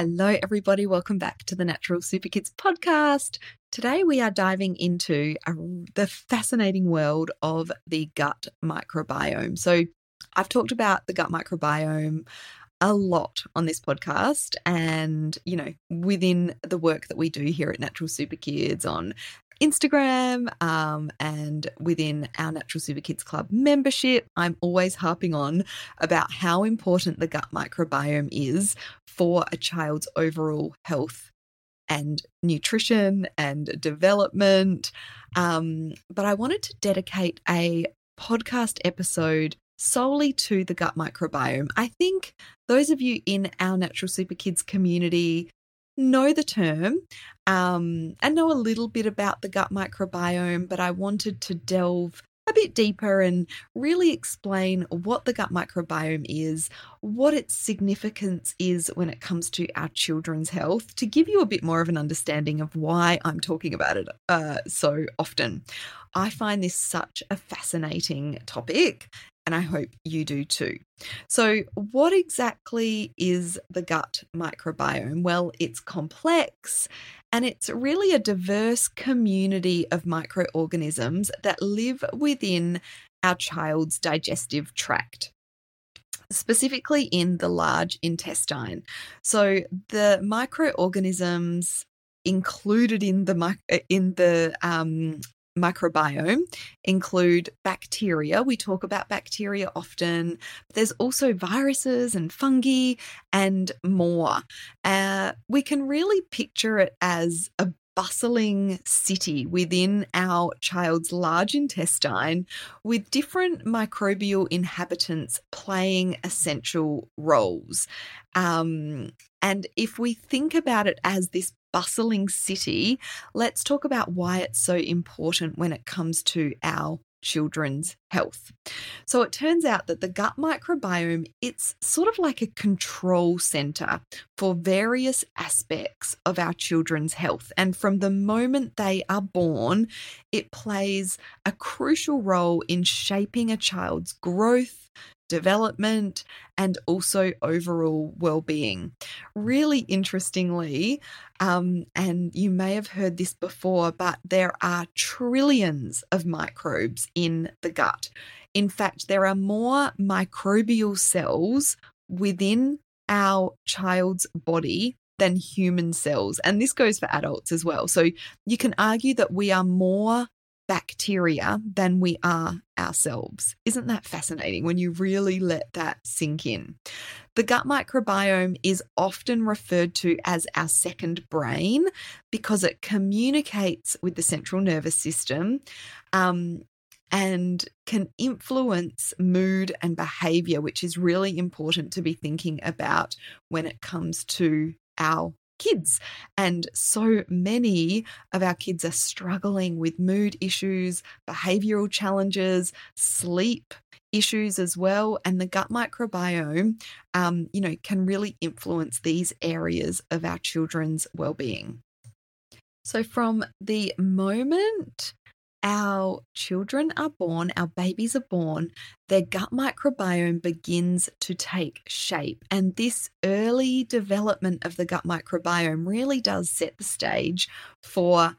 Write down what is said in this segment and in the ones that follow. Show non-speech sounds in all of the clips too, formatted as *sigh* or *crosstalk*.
Hello, everybody. Welcome back to the Natural Super Kids podcast. Today, we are diving into a, the fascinating world of the gut microbiome. So, I've talked about the gut microbiome a lot on this podcast and you know within the work that we do here at natural super kids on Instagram um, and within our Natural Super Kids Club membership, I'm always harping on about how important the gut microbiome is for a child's overall health and nutrition and development. Um, but I wanted to dedicate a podcast episode solely to the gut microbiome. I think those of you in our Natural Super Kids community know the term um, and know a little bit about the gut microbiome, but I wanted to delve a bit deeper and really explain what the gut microbiome is, what its significance is when it comes to our children's health, to give you a bit more of an understanding of why I'm talking about it uh, so often. I find this such a fascinating topic and I hope you do too. So, what exactly is the gut microbiome? Well, it's complex and it's really a diverse community of microorganisms that live within our child's digestive tract specifically in the large intestine. So the microorganisms included in the in the um, microbiome include bacteria. We talk about bacteria often. There's also viruses and fungi and more. Uh, we can really picture it as a bustling city within our child's large intestine with different microbial inhabitants playing essential roles. Um, and if we think about it as this bustling city, let's talk about why it's so important when it comes to our children's health. So it turns out that the gut microbiome it's sort of like a control center for various aspects of our children's health and from the moment they are born it plays a crucial role in shaping a child's growth development, and also overall well being. Really interestingly, um, and you may have heard this before, but there are trillions of microbes in the gut. In fact, there are more microbial cells within our child's body than human cells. And this goes for adults as well. So you can argue that we are more bacteria than we are ourselves. Isn't that fascinating when you really let that sink in? The gut microbiome is often referred to as our second brain because it communicates with the central nervous system. Um, and can influence mood and behavior, which is really important to be thinking about when it comes to our kids. And so many of our kids are struggling with mood issues, behavioral challenges, sleep issues as well. And the gut microbiome, um, you know, can really influence these areas of our children's well-being. So, from the moment our children are born, our babies are born, their gut microbiome begins to take shape. And this early development of the gut microbiome really does set the stage for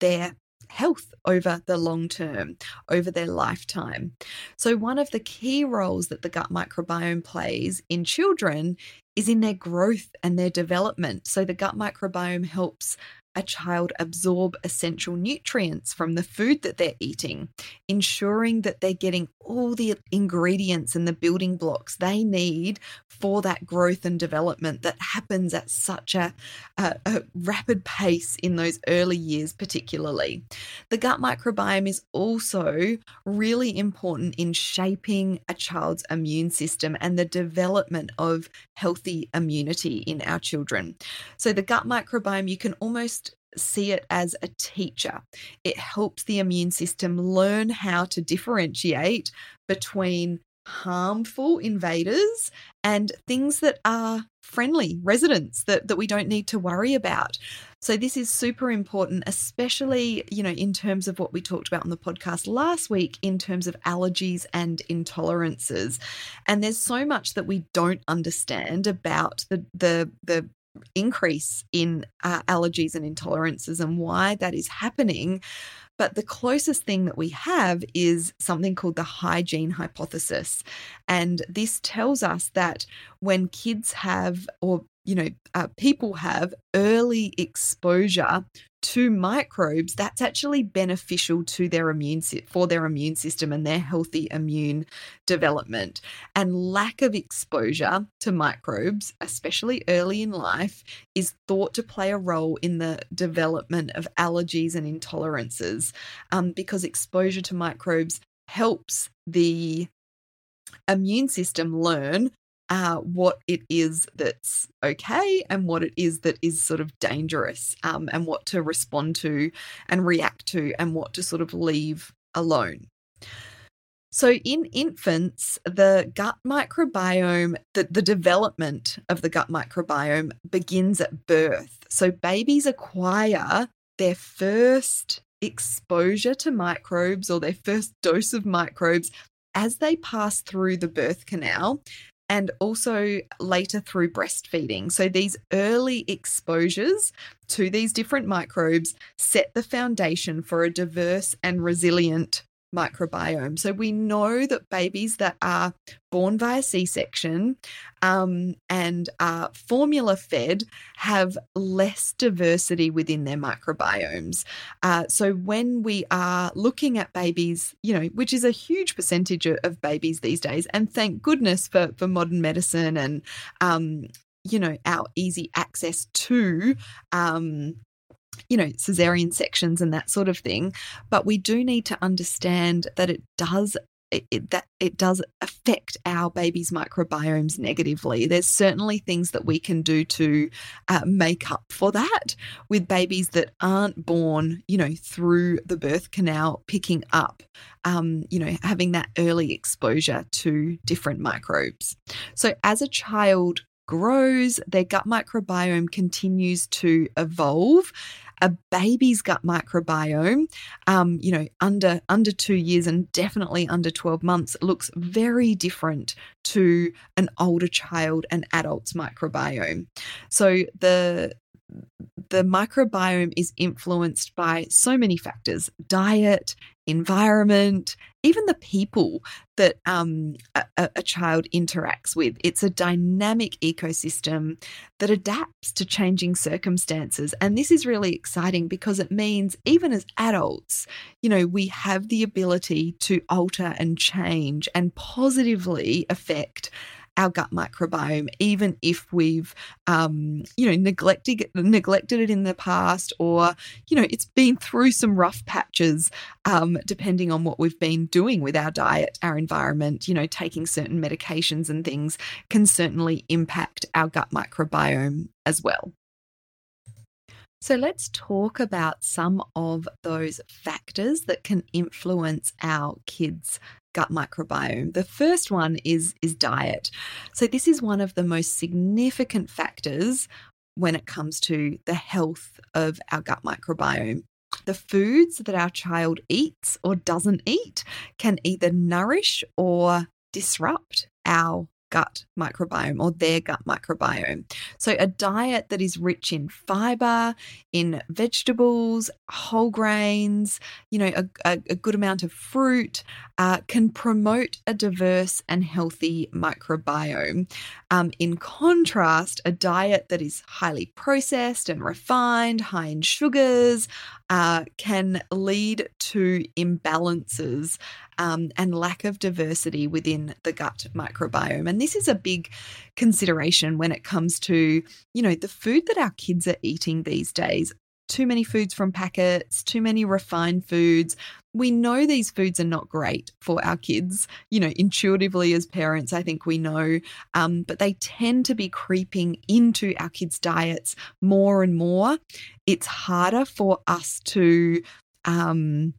their health over the long term, over their lifetime. So, one of the key roles that the gut microbiome plays in children is in their growth and their development. So, the gut microbiome helps a child absorb essential nutrients from the food that they're eating, ensuring that they're getting all the ingredients and the building blocks they need for that growth and development that happens at such a, a, a rapid pace in those early years, particularly. The gut microbiome is also really important in shaping a child's immune system and the development of healthy immunity in our children. So, the gut microbiome, you can almost see it as a teacher. It helps the immune system learn how to differentiate between harmful invaders and things that are friendly residents that, that we don't need to worry about. So this is super important, especially, you know, in terms of what we talked about on the podcast last week in terms of allergies and intolerances. And there's so much that we don't understand about the the the increase in uh, allergies and intolerances and why that is happening. But the closest thing that we have is something called the hygiene hypothesis. And this tells us that when kids have, or you know, uh, people have early exposure to microbes, that's actually beneficial to their immune for their immune system and their healthy immune development. And lack of exposure to microbes, especially early in life, is thought to play a role in the development of allergies and intolerances, um, because exposure to microbes helps the immune system learn uh, what it is that's okay and what it is that is sort of dangerous um, and what to respond to and react to and what to sort of leave alone. So, in infants, the gut microbiome, the, the development of the gut microbiome begins at birth. So, babies acquire their first exposure to microbes or their first dose of microbes as they pass through the birth canal and also later through breastfeeding. So, these early exposures to these different microbes set the foundation for a diverse and resilient microbiome. So we know that babies that are born via C section um, and are formula fed have less diversity within their microbiomes. Uh, so when we are looking at babies, you know, which is a huge percentage of babies these days, and thank goodness for, for modern medicine and, um, you know, our easy access to um, you know, cesarean sections and that sort of thing. But we do need to understand that it does it, it, that it does affect our baby's microbiomes negatively. There's certainly things that we can do to uh, make up for that with babies that aren't born, you know, through the birth canal, picking up, um, you know, having that early exposure to different microbes. So as a child grows, their gut microbiome continues to evolve a baby's gut microbiome, um, you know, under under two years and definitely under 12 months, looks very different to an older child and adult's microbiome. So the the microbiome is influenced by so many factors diet, environment, even the people that um, a, a, child interacts with. It's a dynamic ecosystem that adapts to changing circumstances. And this is really exciting because it means, even as adults, you know, we have the ability to alter and change and positively affect our gut microbiome, even if we've, um, you know, neglected neglected it in the past, or you know, it's been through some rough patches, um, depending on what we've been doing with our diet, our environment. You know, taking certain medications and things can certainly impact our gut microbiome as well. So let's talk about some of those factors that can influence our kids' gut microbiome. The first one is is diet. So this is one of the most significant factors when it comes to the health of our gut microbiome. The foods that our child eats or doesn't eat can either nourish or disrupt our gut microbiome or their gut microbiome. So, a diet that is rich in fiber, in vegetables, whole grains, you know, a, a, a good amount of fruit uh, can promote a diverse and healthy microbiome. Um, in contrast, a diet that is highly processed and refined, high in sugars, uh, can lead to imbalances um, and lack of diversity within the gut microbiome. And this is a big consideration when it comes to, you know, the food that our kids are eating these days too many foods from packets, too many refined foods. We know these foods are not great for our kids. You know, intuitively as parents, I think we know, um, but they tend to be creeping into our kids' diets more and more. It's harder for us to um,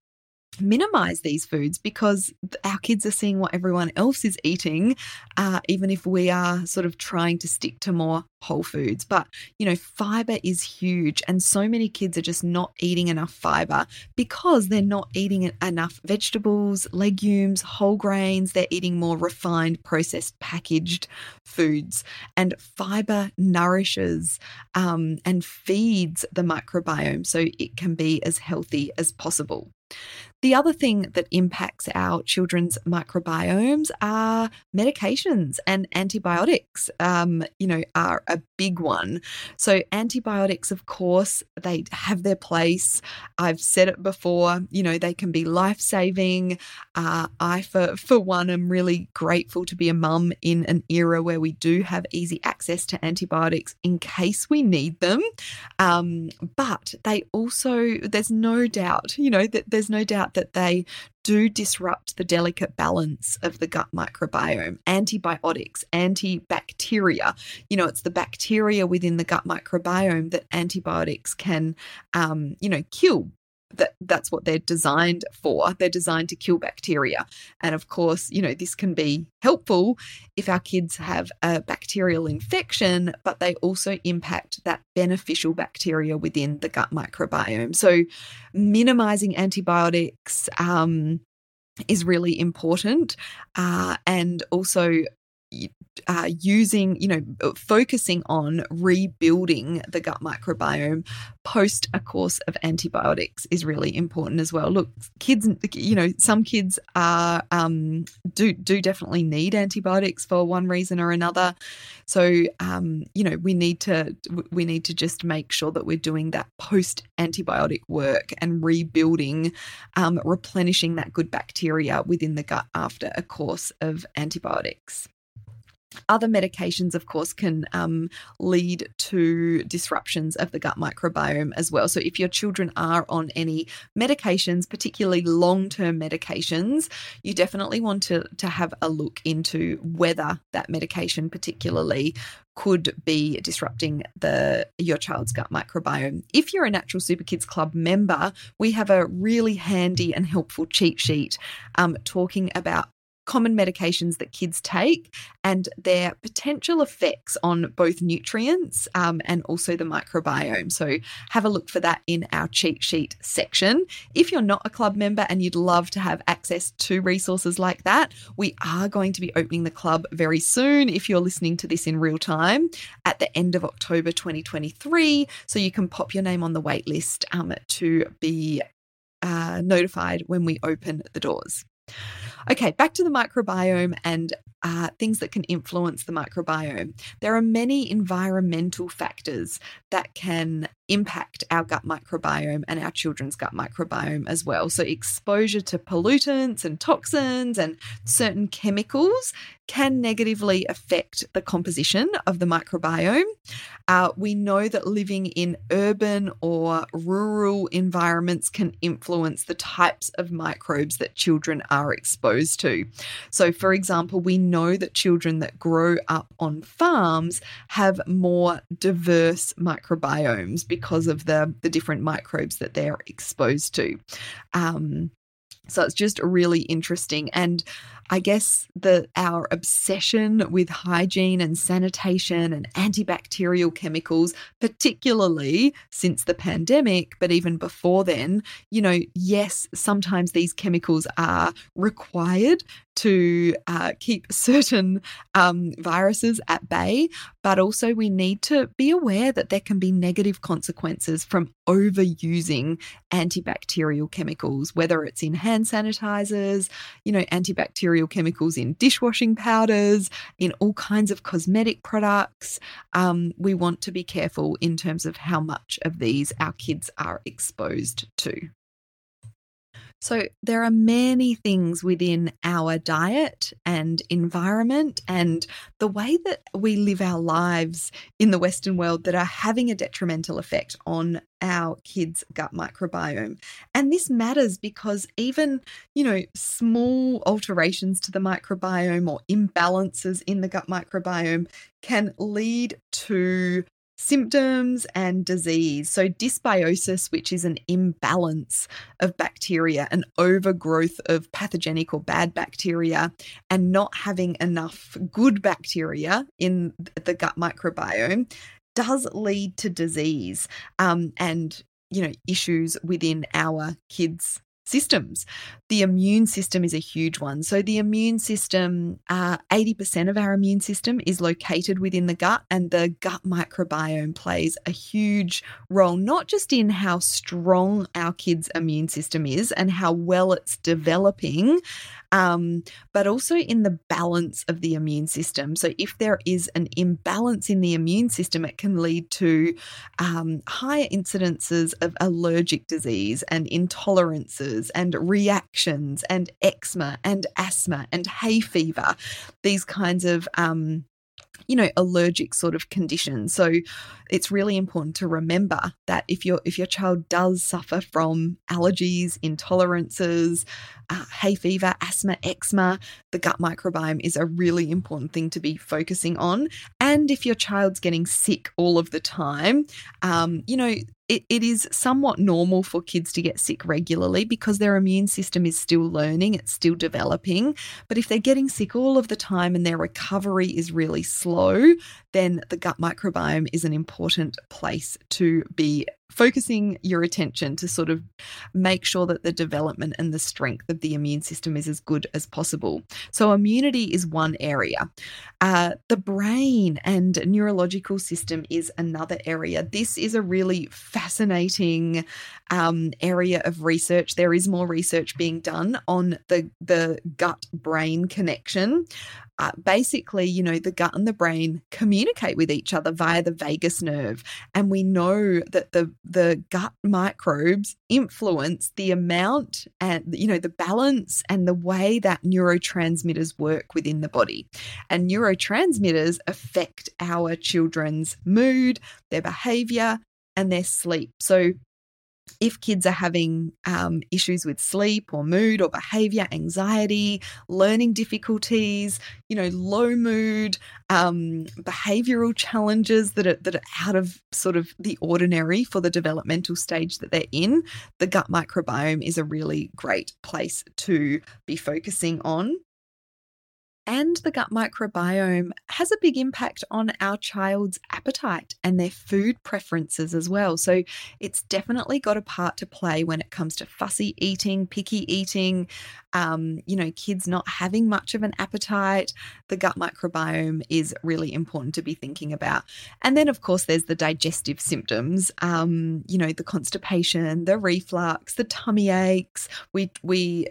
minimize these foods because our kids are seeing what everyone else is eating, uh, even if we are sort of trying to stick to more whole foods. But, you know, fiber is huge, and so many kids are just not eating enough fiber because they're not eating enough vegetables, legumes, whole grains. They're eating more refined, processed, packaged foods. And fiber nourishes um, and feeds the microbiome so it can be as healthy as possible. The other thing that impacts our children's microbiomes are medications and antibiotics, um, you know, are a big one. So, antibiotics, of course, they have their place. I've said it before, you know, they can be life saving. Uh, I, for, for one, am really grateful to be a mum in an era where we do have easy access to antibiotics in case we need them. Um, but they also, there's no doubt, you know, that there's no doubt that they do disrupt the delicate balance of the gut microbiome. Antibiotics, antibacteria, you know, it's the bacteria within the gut microbiome that antibiotics can, um, you know, kill that that's what they're designed for. They're designed to kill bacteria. And of course, you know, this can be helpful if our kids have a bacterial infection, but they also impact that beneficial bacteria within the gut microbiome. So, minimizing antibiotics um, is really important. Uh, and also, uh, using, you know, uh, focusing on rebuilding the gut microbiome post a course of antibiotics is really important as well. Look, kids, you know, some kids are um, do do definitely need antibiotics for one reason or another. So, um, you know, we need to we need to just make sure that we're doing that post antibiotic work and rebuilding, um, replenishing that good bacteria within the gut after a course of antibiotics. Other medications, of course, can um, lead to disruptions of the gut microbiome as well. So, if your children are on any medications, particularly long term medications, you definitely want to, to have a look into whether that medication, particularly, could be disrupting the your child's gut microbiome. If you're a Natural Super Kids Club member, we have a really handy and helpful cheat sheet um, talking about common medications that kids take and their potential effects on both nutrients um, and also the microbiome. So, have a look for that in our cheat sheet section. If you're not a club member and you'd love to have access to resources like that, we are going to be opening the club very soon if you're listening to this in real time at the end of October 2023. So, you can pop your name on the wait list um, to be uh, notified when we open the doors. Okay, back to the microbiome and uh, things that can influence the microbiome. There are many environmental factors that can impact our gut microbiome and our children's gut microbiome as well. So, exposure to pollutants and toxins and certain chemicals can negatively affect the composition of the microbiome. Uh, we know that living in urban or rural environments can influence the types of microbes that children are exposed to. So, for example, we know that children that grow up on farms have more diverse microbiomes because of the, the different microbes that they're exposed to. Um, so it's just really interesting. And I guess the our obsession with hygiene and sanitation and antibacterial chemicals, particularly since the pandemic, but even before then, you know, yes, sometimes these chemicals are required to uh, keep *laughs* certain um, viruses at bay, but also we need to be aware that there can be negative consequences from overusing antibacterial chemicals, whether it's in hand sanitizers, you know, antibacterial antibacterial chemicals in dishwashing powders, in all kinds of cosmetic products. Um, we want to be careful in terms of how much of these our kids are exposed to. So, there are many things within our diet and environment and the way that we live our lives in the Western world that are having a detrimental effect on our kids' gut microbiome. And this matters because even, you know, small alterations to the microbiome or imbalances in the gut microbiome can lead to symptoms and disease. So, dysbiosis, which is an imbalance of bacteria, an overgrowth of pathogenic or bad bacteria, and not having enough good bacteria in the gut microbiome, does lead to disease um, and you know issues within our kids systems. The immune system is a huge one. So, the immune system, uh, 80% of our immune system is located within the gut, and the gut microbiome plays a huge role, not just in how strong our kids' immune system is and how well it's developing, um, but also in the balance of the immune system. So, if there is an imbalance in the immune system, it can lead to um, higher incidences of allergic disease and intolerances and reactions and eczema and asthma and hay fever, these kinds of um, you know allergic sort of conditions. So it's really important to remember that if your if your child does suffer from allergies intolerances uh, hay fever asthma eczema the gut microbiome is a really important thing to be focusing on. And if your child's getting sick all of the time um, you know it, it is somewhat normal for kids to get sick regularly because their immune system is still learning, it's still developing. But if they're getting sick all of the time and their recovery is really slow, then the gut microbiome is an important place to be focusing your attention to sort of make sure that the development and the strength of the immune system is as good as possible. So, immunity is one area. Uh, the brain and neurological system is another area. This is a really fascinating um, area of research. There is more research being done on the, the gut brain connection. Uh, basically, you know, the gut and the brain communicate with each other via the vagus nerve. And we know that the, the gut microbes influence the amount and, you know, the balance and the way that neurotransmitters work within the body. And neurotransmitters affect our children's mood, their behavior, and their sleep. So if kids are having um, issues with sleep or mood or behavior, anxiety, learning difficulties, you know, low mood, um, behavioral challenges that are, that are out of sort of the ordinary for the developmental stage that they're in, the gut microbiome is a really great place to be focusing on. And the gut microbiome has a big impact on our child's appetite and their food preferences as well. So it's definitely got a part to play when it comes to fussy eating, picky eating, um, you know, kids not having much of an appetite. The gut microbiome is really important to be thinking about. And then, of course, there's the digestive symptoms, um, you know, the constipation, the reflux, the tummy aches. We, we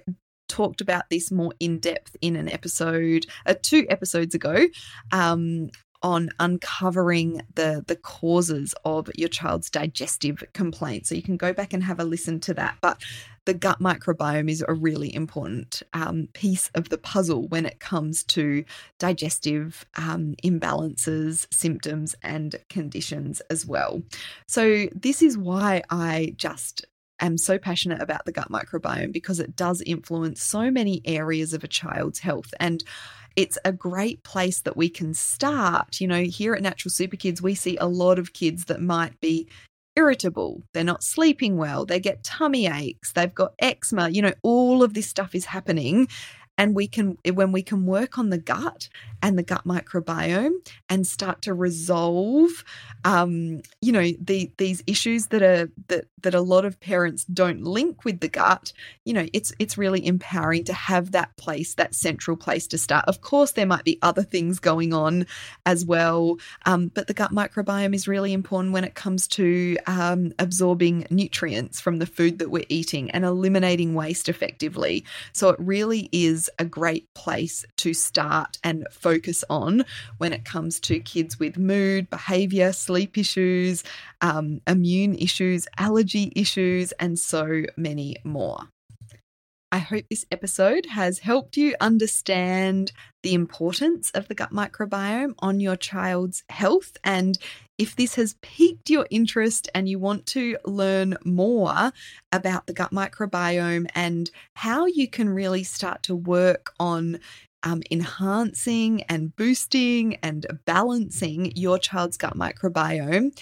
talked about this more in depth in an episode, uh, two episodes ago. Um, on uncovering the the causes of your child's digestive complaints. So you can go back and have a listen to that. But the gut microbiome is a really important um, piece of the puzzle when it comes to digestive um, imbalances, symptoms, and conditions as well. So this is why I just am so passionate about the gut microbiome because it does influence so many areas of a child's health. And it's a great place that we can start. You know, here at Natural Super Kids, we see a lot of kids that might be irritable, they're not sleeping well, they get tummy aches, they've got eczema, you know, all of this stuff is happening and we can when we can work on the gut and the gut microbiome and start to resolve um, you know the, these issues that are that that a lot of parents don't link with the gut you know it's it's really empowering to have that place that central place to start. Of course there might be other things going on as well um, but the gut microbiome is really important when it comes to um, absorbing nutrients from the food that we're eating and eliminating waste effectively. So it really is a great place to start and focus on when it comes to kids with mood, behavior, sleep issues, um, immune issues, allergy issues, and so many more. I hope this episode has helped you understand the importance of the gut microbiome on your child's health. And if this has piqued your interest and you want to learn more about the gut microbiome and how you can really start to work on um, enhancing and boosting and balancing your child's gut microbiome,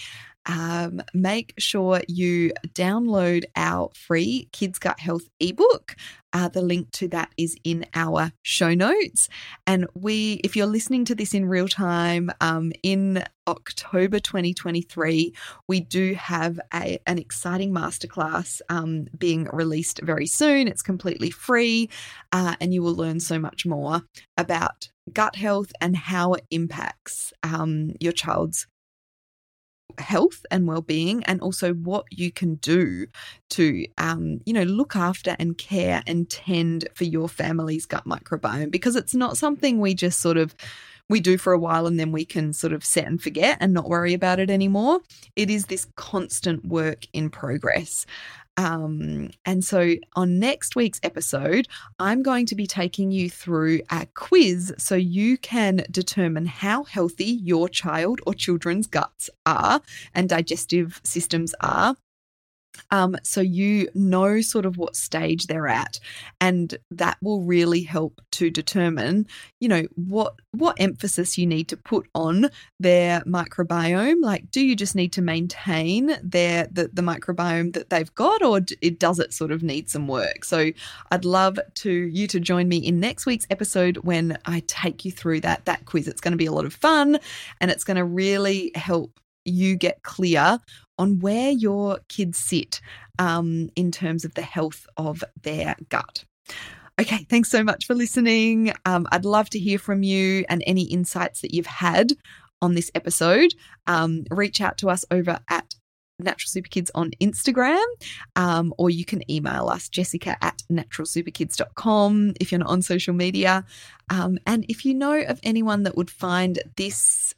um, make sure you download our free Kids Gut Health ebook. Uh, the link to that is in our show notes. And we, if you're listening to this in real time, um, in October 2023, we do have a, an exciting masterclass um, being released very soon. It's completely free, uh, and you will learn so much more about gut health and how it impacts um, your child's health and well-being and also what you can do to um, you know look after and care and tend for your family's gut microbiome because it's not something we just sort of we do for a while and then we can sort of set and forget and not worry about it anymore. It is this constant work in progress. Um, and so on next week's episode, I'm going to be taking you through a quiz so you can determine how healthy your child or children's guts are and digestive systems are um, so you know sort of what stage they're at, and that will really help to determine, you know, what what emphasis you need to put on their microbiome. Like, do you just need to maintain their the, the microbiome that they've got, or it does it sort of need some work? So I'd love to you to join me in next week's episode when I take you through that that quiz. It's going to be a lot of fun, and it's going to really help you get clear on where your kids sit um, in terms of the health of their gut. Okay, thanks so much for listening. Um, I'd love to hear from you and any insights that you've had on this episode. Um, reach out to us over at Natural Super Kids on Instagram, um, or you can email us, jessica at naturalsuperkids.com if you're not on social media. Um, and if you know of anyone that would find this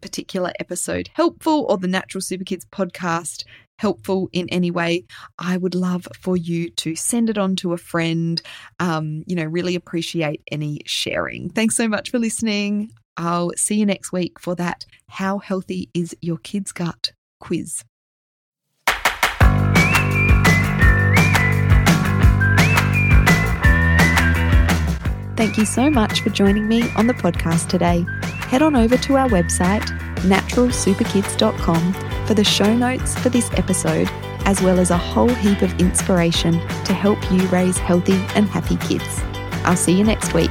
particular episode helpful or the Natural Super Kids podcast helpful in any way, I would love for you to send it on to a friend. Um, you know, really appreciate any sharing. Thanks so much for listening. I'll see you next week for that How Healthy is Your Kid's Gut quiz. Thank you so much for joining me on the podcast today. Head on over to our website, naturalsuperkids.com, for the show notes for this episode, as well as a whole heap of inspiration to help you raise healthy and happy kids. I'll see you next week.